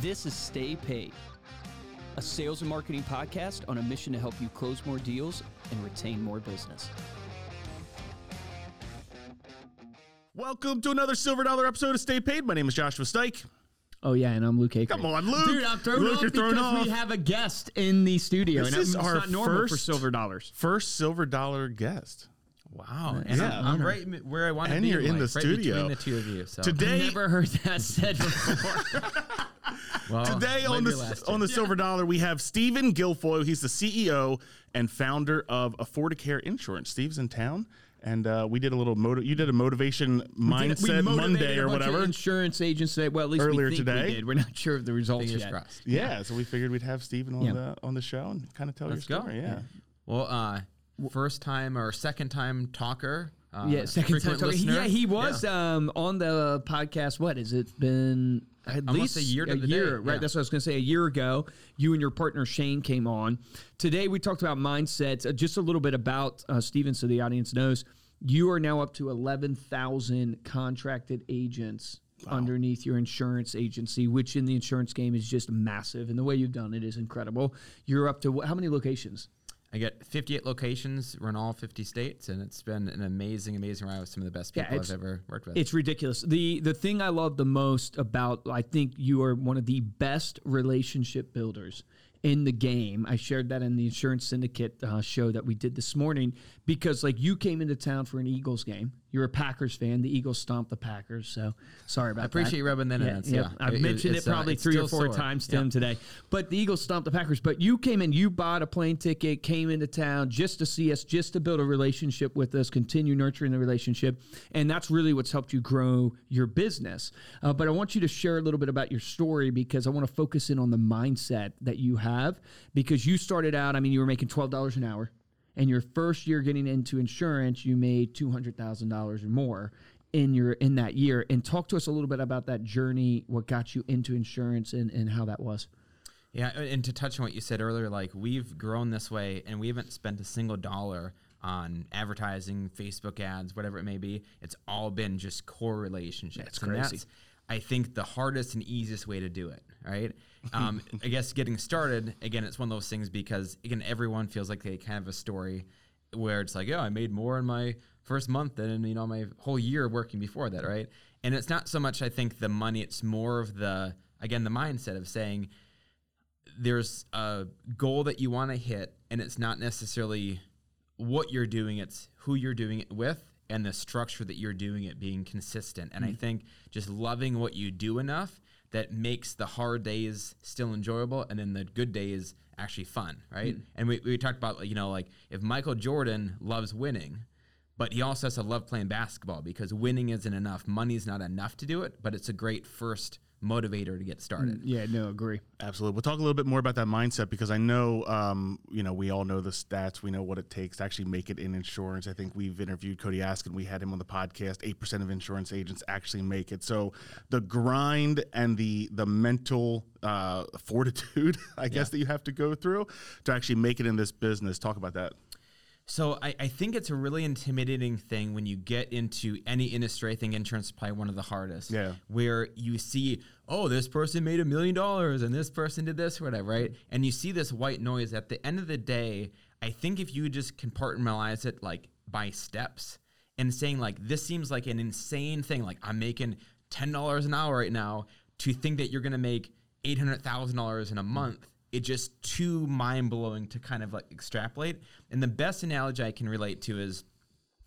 This is Stay Paid, a sales and marketing podcast on a mission to help you close more deals and retain more business. Welcome to another Silver Dollar episode of Stay Paid. My name is Joshua Stike. Oh yeah, and I'm Luke Acree. Come on, Luke. Dude, I'm thrown Luke, off you're thrown because off. we have a guest in the studio. This and is it's our not normal for first- silver dollars. First Silver Dollar guest. Wow, and Yeah. I'm, I'm right where I want to be. And be. you're in the life, right studio. between the two of you. So Today, Never heard that said before. well, today on the on the year. Silver Dollar, we have Stephen Guilfoyle. He's the CEO and founder of Affordicare Insurance. Steve's in town, and uh, we did a little motiv- You did a motivation mindset We motivated Monday a or bunch of whatever. insurance agents today. Well, at least Earlier we think today. we did. We're not sure of the results Fingers yet. crossed. yeah, so we figured we'd have Stephen on Yeah. the on the show and kind of tell Let's your go. story. Yeah. Well, uh, first time or second time talker. Uh, Yeah, second time frequent talking. listener. Yeah, he was Yeah. um, on the podcast. What has it been? At Almost least a year to a the year, day, right? yeah. That's what I was going to say. A year ago, you and your partner Shane came on. Today, we talked about mindsets. Uh, just a little bit about uh, Steven, so the audience knows. You are now up to eleven thousand contracted agents underneath your insurance agency, which in the insurance game is just massive. And the way you've done it is incredible. You're up to how many locations? I get 58 locations. We're in all 50 states, and it's been an amazing, amazing ride with some of the best people it's- I've ever worked with. It's ridiculous. The the thing I love the most about I think you are one of the best relationship builders in the game. I shared that in the insurance syndicate uh, show that we did this morning because like you came into town for an Eagles game. You're a Packers fan. The Eagles stomped the Packers, so sorry about that. I appreciate that. you rubbing that in. It's- yeah. I've It- mentioned it uh, probably it's three or four sore. times to Yeah. him today. But the Eagles stomped the Packers. But you came in, you bought a plane ticket, came into town just to see us, just to build a relationship with us, continue nurturing the relationship, and that's really what's helped you grow your business. Uh, but I want you to share a little bit about your story because I want to focus in on the mindset that you have because you started out. I mean, you were making twelve dollars an hour. And your first year getting into insurance, you made two hundred thousand dollars or more in your in that year. And talk to us a little bit about that journey, what got you into insurance, and, and how that was. Yeah, and to touch on what you said earlier, like we've grown this way and we haven't spent a single dollar on advertising, Facebook ads, whatever it may be. It's all been just core relationships. That's crazy. that's I think the hardest and easiest way to do it, right? Um, I guess getting started, again, it's one of those things because again, everyone feels like they kind of have a story where it's like, oh, I made more in my first month than you know my whole year working before that, right? And it's not so much I think the money, it's more of the again the mindset of saying there's a goal that you want to hit and it's not necessarily what you're doing it's who you're doing it with and the structure that you're doing it being consistent. And i mm. think just loving what you do enough that makes the hard days still enjoyable and then the good days actually fun right? Mm. And we, we talked about you know like if michael jordan loves winning but he also has to love playing basketball because winning isn't enough money's not enough to do it but it's a great first motivator to get started Yeah, no, agree. Absolutely. We'll talk a little bit more about that mindset because I know, um, you know, we all know the stats. We know what it takes to actually make it in insurance. I think we've interviewed Cody Askins. We had him on the podcast. Eight percent of insurance agents actually make it. So the grind and the the mental uh, fortitude, I guess, that you have to go through to actually make it in this business. Talk about that. So I, I think it's a really intimidating thing when you get into any industry. I think insurance is probably one of the hardest. Yeah. Where you see, oh, this person made a million dollars and this person did this, or whatever, right? And you see this white noise. At the end of the day, I think if you just compartmentalize it like by steps and saying like this seems like an insane thing, like I'm making ten dollars an hour right now, to think that you're gonna make eight hundred thousand dollars in a month it's just too mind blowing to kind of like extrapolate. And the best analogy I can relate to is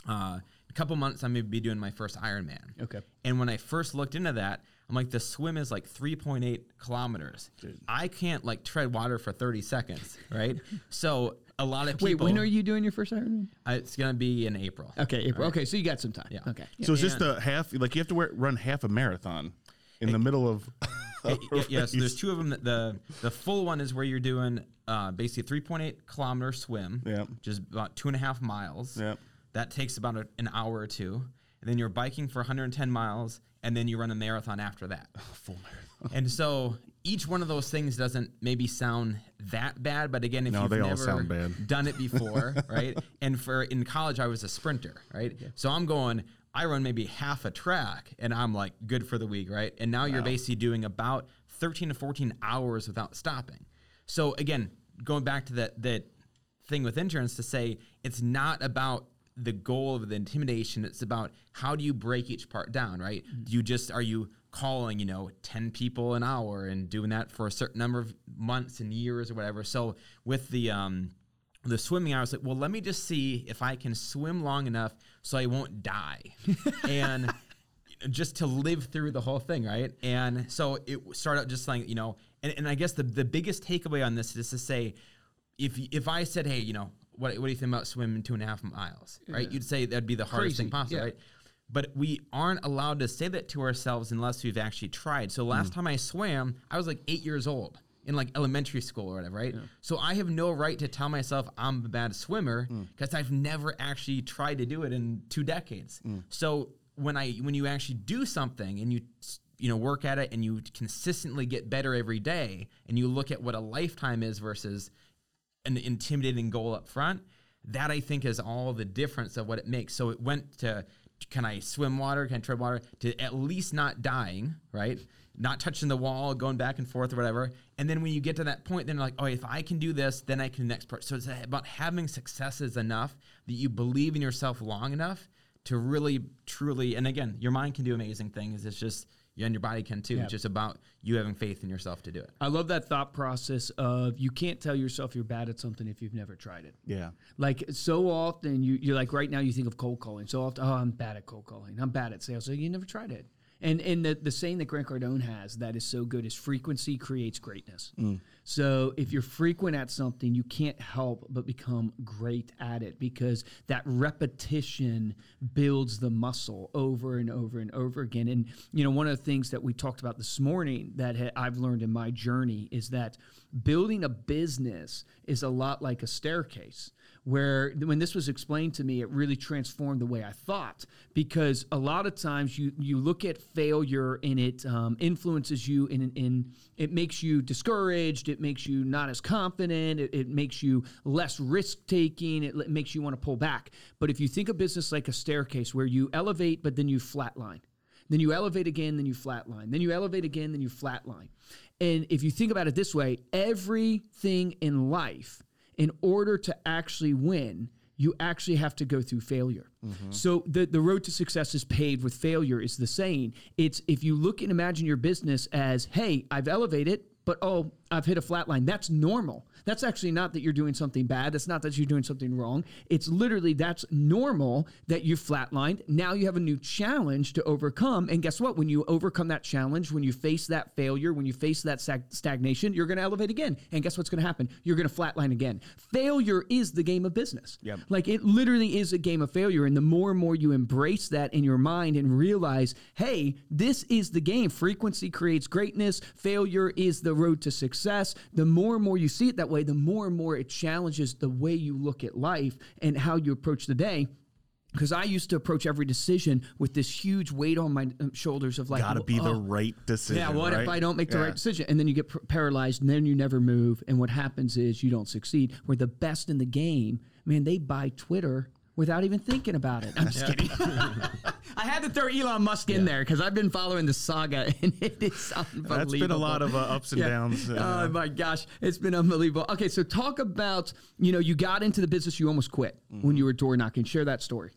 uh, a couple months I'm gonna be doing my first Ironman. Okay. And when I first looked into that, I'm like, the swim is like 3.8 kilometers. I can't like tread water for 30 seconds, right? so a lot of Wait, people. when are you doing your first Ironman? Uh, it's gonna be in April. Okay, April. Okay, so you got some time. Yeah. Okay. So is this And- the half? Like you have to wear, run half a marathon in the middle of. Y- y- yes, there's two of them. that- The the full one is where you're doing uh, basically 3.8 kilometer swim, Yeah. just about two and a half miles. Yeah. That takes about a, an hour or two, and then you're biking for 110 miles, and then you run a marathon after that. full marathon. and so each one of those things doesn't maybe sound that bad, but again, if No, you've never done it before, right? And for in college, I was a sprinter, right? So I'm going. I run maybe half a track, and I'm like good for the week, right? And now you're basically doing about 13 to 14 hours without stopping. So again, going back to that that thing with insurance to say it's not about the goal of the intimidation. It's about how do you break each part down right? Do you just are you calling you know 10 people an hour and doing that for a certain number of months and years or whatever? So with the um the swimming i was like well let me just see if i can swim long enough so i won't die and just to live through the whole thing right and so it started out just like you know and, and i guess the, the biggest takeaway on this is to say if if I said, hey, you know, what, what do you think about swimming two and a half miles, right? You'd say that'd be the hardest Crazy, thing possible, yeah. right? But we aren't allowed to say that to ourselves unless we've actually tried. So Mm. last time I swam, I was like eight years old in like elementary school or whatever, right? So I have no right to tell myself I'm a bad swimmer Mm. because I've never actually tried to do it in two decades. Mm. So when I when you actually do something and you you know work at it and you consistently get better every day and you look at what a lifetime is versus an intimidating goal up front that i think is all the difference of what it makes so it went to can i swim water can i tread water to at least not dying right not touching the wall going back and forth or whatever and then when you get to that point then you're like oh if i can do this then i can next part so it's about having successes enough that you believe in yourself long enough to really truly and again your mind can do amazing things it's just you and your body can too Yeah. it's just about you having faith in yourself to do it I love that thought process of you can't tell yourself you're bad at something if you've never tried it. Yeah. Like so often, you, you're like right now you think of cold calling. So often, oh, I'm bad at cold calling. I'm bad at sales. So you never tried it. And and the, the saying that Grant Cardone has that is so good is frequency creates greatness. Mm. So if you're frequent at something, you can't help but become great at it because that repetition builds the muscle over and over and over again. And you know, one of the things that we talked about this morning that ha- I've learned in my journey is that building a business is a lot like a staircase where when this was explained to me it really transformed the way i thought because a lot of times you you look at failure and it um, influences you and, and it makes you discouraged it makes you not as confident it, it makes you less risk taking it l- makes you want to pull back but if you think of business like a staircase where you elevate but then you flatline then you elevate again, then you flatline. Then you elevate again, then you flatline. And if you think about it this way, everything in life, in order to actually win, you actually have to go through failure. Mm-hmm. So the, the road to success is paved with failure is the saying. It's if you look and imagine your business as, hey, I've elevated, but oh, I've hit a flat line. That's normal. That's actually not that you're doing something bad. That's not that you're doing something wrong. It's literally that's normal that you flatlined. Now you have a new challenge to overcome. And guess what? When you overcome that challenge, when you face that failure, when you face that stagnation, you're going to elevate again. And guess what's going to happen? You're going to flatline again. Failure is the game of business. Yep. Like it literally is a game of failure. And the more and more you embrace that in your mind and realize, hey, this is the game. Frequency creates greatness. Failure is the road to success. The more and more you see it that way, the more and more it challenges the way you look at life and how you approach the day. Because I used to approach every decision with this huge weight on my um, shoulders of like, Got to be the oh, right decision. yeah, what if? I don't make the Yeah. right decision? And then you get paralyzed and then you never move. And what happens is you don't succeed. We're the best in the game. Man, they buy Twitter without even thinking about it. I'm just kidding. I had to throw Elon Musk in there because I've been following the saga and it is unbelievable. That's been a lot of uh, ups and Yeah. downs. uh, oh my gosh, it's been unbelievable. Okay, so talk about you know you got into the business, you almost quit Mm-hmm. when you were door knocking. Share that story.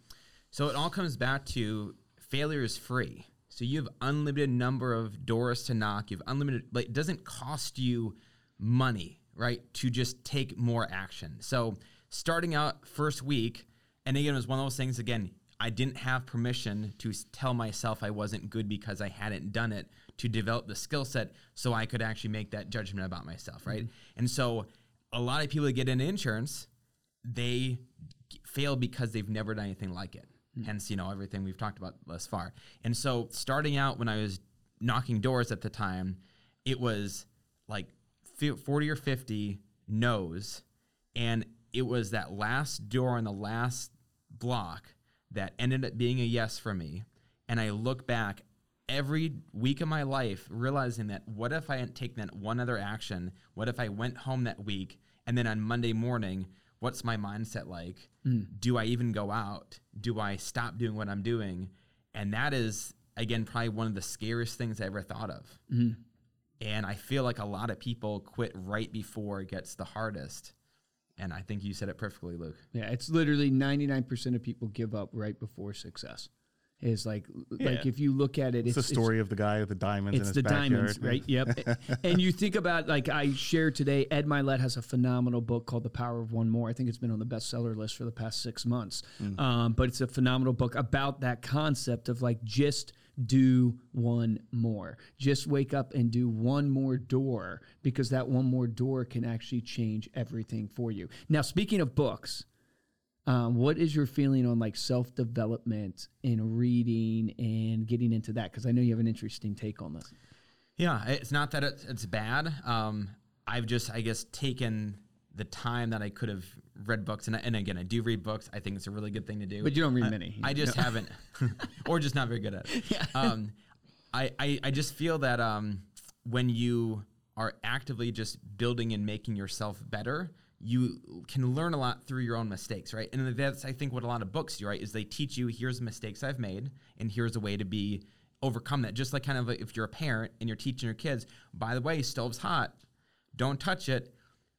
So it all comes back to failure is free. So you have unlimited number of doors to knock. You have unlimited like it doesn't cost you money, right? To just take more action. So starting out first week, and again, it was one of those things again, I didn't have permission to tell myself I wasn't good because I hadn't done it to develop the skill set so I could actually make that judgment about myself, right? Mm-hmm. And so a lot of people that get into insurance, they fail because they've never done anything like it. Mm. Hence, you know, everything we've talked about thus far. And so, starting out when I was knocking doors at the time, it was like 40 or 50 no's. And it was that last door on the last block that ended up being a yes for me. And I look back every week of my life realizing that what if I hadn't taken that one other action? What if I went home that week and then on Monday morning, what's my mindset like? Hmm. Do I even go out? Do I stop doing what I'm doing? And that is, again, probably one of the scariest things I ever thought of. Mm-hmm. And I feel like a lot of people quit right before it gets the hardest. And I think you said it perfectly, Luke. Yeah, it's literally 99% of people give up right before success. Is like like if you look at it, It's, it's the story of the guy with the diamonds in It's his the backyard. diamonds, right? Yep. and you think about like I shared today, Ed Mylett has a phenomenal book called The Power of One More. I think it's been on the bestseller list for the past six months. Mm. Um, but it's a phenomenal book about that concept of like just do one more. Just wake up and do one more door because that one more door can actually change everything for you. Now, speaking of books, um, what is your feeling on like self development and reading and getting into that? Because I know you have an interesting take on this. Yeah, it's not that it's, it's bad. Um, I've just, I guess, taken the time that I could have read books, and, I- and again, I do read books. I think it's a really good thing to do. But you don't read I- many. I just haven't, or just not very good at it. Yeah. Um, I, I, I just feel that um, when you are actively just building and making yourself better, you can learn a lot through your own mistakes, right? And that's I think what a lot of books do, right? Is they teach you here's mistakes I've made, and here's a way to be overcome that. Just like kind of like if you're a parent and you're teaching your kids, by the way, stove's hot, don't touch it.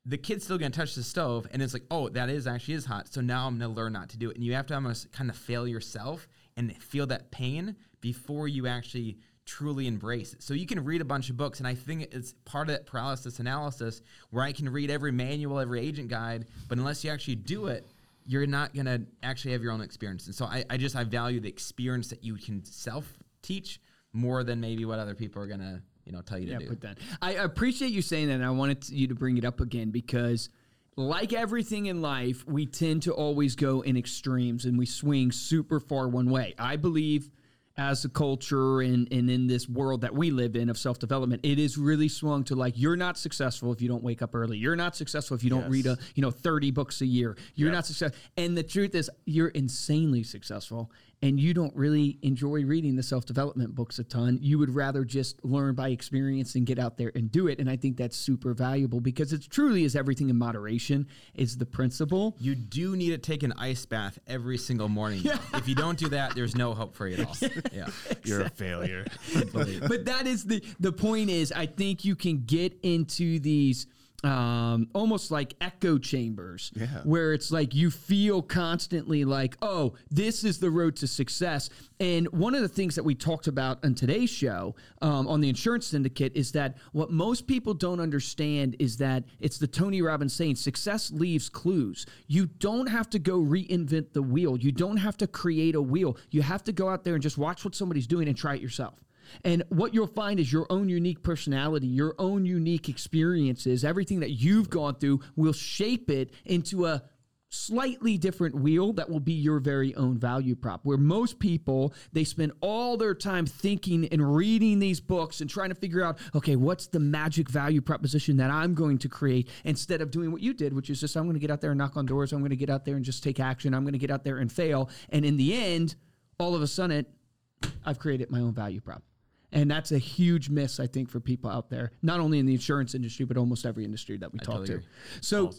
The kid's still gonna touch the stove, and it's like, oh, that is actually is hot. So now I'm gonna learn not to do it. And you have to almost kind of fail yourself and feel that pain before you actually truly embrace it. So you can read a bunch of books, and I think it's part of that paralysis analysis where I can read every manual, every agent guide, but unless you actually do it, you're not gonna actually have your own experience. And so I, I just I value the experience that you can self teach more than maybe what other people are gonna you know tell you to Yeah, do. put that. I appreciate you saying that, and I wanted you to bring it up again because, like everything in life, we tend to always go in extremes and we swing super far one way. I believe. As a culture and, and in this world that we live in of self development, it is really swung to like you're not successful if you don't wake up early. You're not successful if you don't Yes. read a you know 30 books a year. You're not successful. And the truth is, you're insanely successful and you don't really enjoy reading the self development books a ton. You would rather just learn by experience and get out there and do it. And I think that's super valuable because it truly is everything in moderation is the principle. You do need to take an ice bath every single morning. though. If you don't do that, there's no hope for you at all. Yeah. You're a failure. but that is the the point is I think you can get into these um, almost like echo chambers Yeah. where it's like you feel constantly like oh this is the road to success. And one of the things that we talked about on today's show um, on the insurance syndicate is that what most people don't understand is that it's the tony robbins saying success leaves clues. You don't have to go reinvent the wheel. You don't have to create a wheel. You have to go out there and just watch what somebody's doing and try it yourself and what you'll find is your own unique personality, your own unique experiences, everything that you've gone through will shape it into a slightly different wheel that will be your very own value prop. Where most people, they spend all their time thinking and reading these books and trying to figure out, okay, what's the magic value proposition that I'm going to create instead of doing what you did, which is just I'm going to get out there and knock on doors, I'm going to get out there and just take action, I'm going to get out there and fail. And in the end, all of a sudden, I've created my own value prop. And that's a huge miss, I think, for people out there, not only in the insurance industry, but almost every industry that we talk totally to. agree. So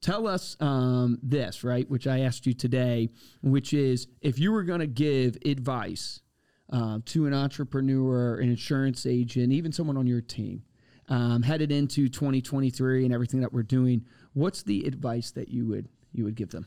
tell us um, this, right, which I asked you today, which is if you were going to give advice uh, to an entrepreneur, an insurance agent, even someone on your team, um, headed into 2023 and everything that we're doing, what's the advice that you would you would give them?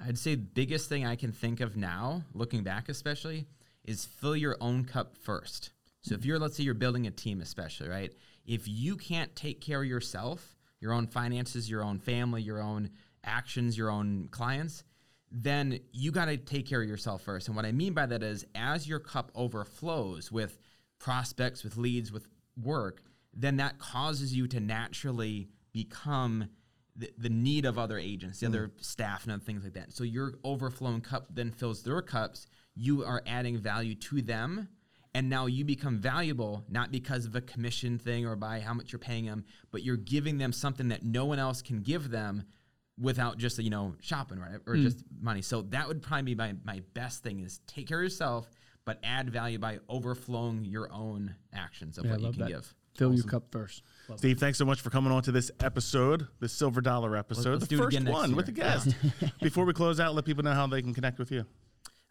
I'd say the biggest thing I can think of now, looking back especially, is fill your own cup first. So if you're, let's say you're building a team, especially, right? If you can't take care of yourself, your own finances, your own family, your own actions, your own clients, then you got to take care of yourself first. And what I mean by that is as your cup overflows with prospects, with leads, with work, then that causes you to naturally become the, the need of other agents, the mm. other staff, and other things like that. So your overflowing cup then fills their cups. You are adding value to them. And now you become valuable not because of a commission thing or by how much you're paying them, but you're giving them something that no one else can give them without just you know shopping right or just money. So that would probably be my my best thing is take care of yourself, but add value by overflowing your own actions of Yeah, what you can that. give. Fill your cup first. Love Steve, thanks so much for coming on to this episode, the Silver Dollar episode, let's the do it first again next one with the year. guest. Before we close out, let people know how they can connect with you.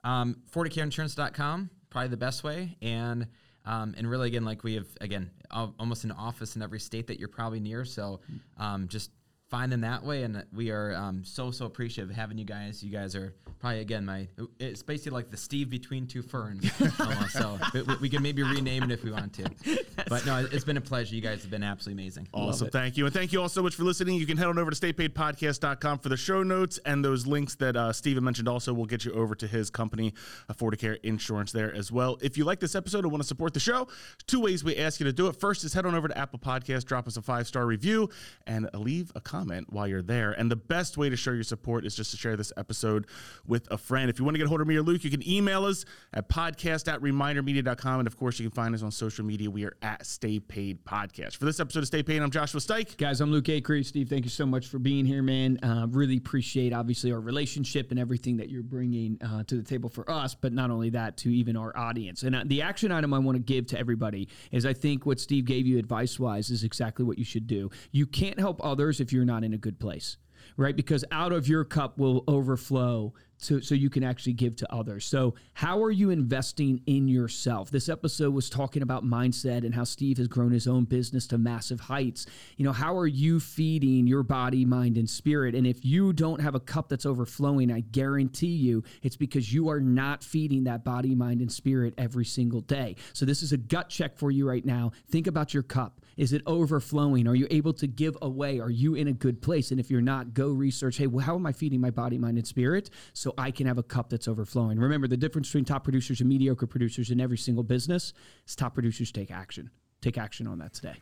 Um, affordicareinsurance.com, probably the best way. And um, and really, again, like we have, again, almost an office in every state that you're probably near. So um, just find them that way. And we are um, so, so appreciative of having you guys. You guys are probably, again, my, it's basically like the Steve between two ferns. almost. So we, we can maybe rename it if we want to. But no, it's been a pleasure. You guys have been absolutely amazing. Awesome. Thank you. And thank you all so much for listening. You can head on over to staypaidpodcast.com for the show notes and those links that uh, Steven mentioned also will get you over to his company, Affordicare Insurance, there as well. If you like this episode and want to support the show, two ways we ask you to do it. First is head on over to Apple Podcast, drop us a five star review, and leave a comment while you're there. And the best way to show your support is just to share this episode with a friend. If you want to get a hold of me or Luke, you can email us at podcast at remindermedia.com. And of course, you can find us on social media. We are at Stay Paid Podcast. For this episode of Stay Paid, I'm Joshua Stike. Guys, I'm Luke Acree. Steve, thank you so much for being here, man. Uh, really appreciate, obviously, our relationship and everything that you're bringing uh, to the table for us, but not only that, to even our audience. And uh, the action item I want to give to everybody is I think what Steve gave you advice wise is exactly what you should do. You can't help others if you're not in a good place, right? Because out of your cup will overflow so, so you can actually give to others. So, how are you investing in yourself? This episode was talking about mindset and how Steve has grown his own business to massive heights. You know, how are you feeding your body, mind, and spirit? And if you don't have a cup that's overflowing, I guarantee you it's because you are not feeding that body, mind, and spirit every single day. So, this is a gut check for you right now. Think about your cup. Is it overflowing? Are you able to give away? Are you in a good place? And if you're not, go research hey, well, how am I feeding my body, mind, and spirit so I can have a cup that's overflowing? Remember, the difference between top producers and mediocre producers in every single business is top producers take action. Take action on that today.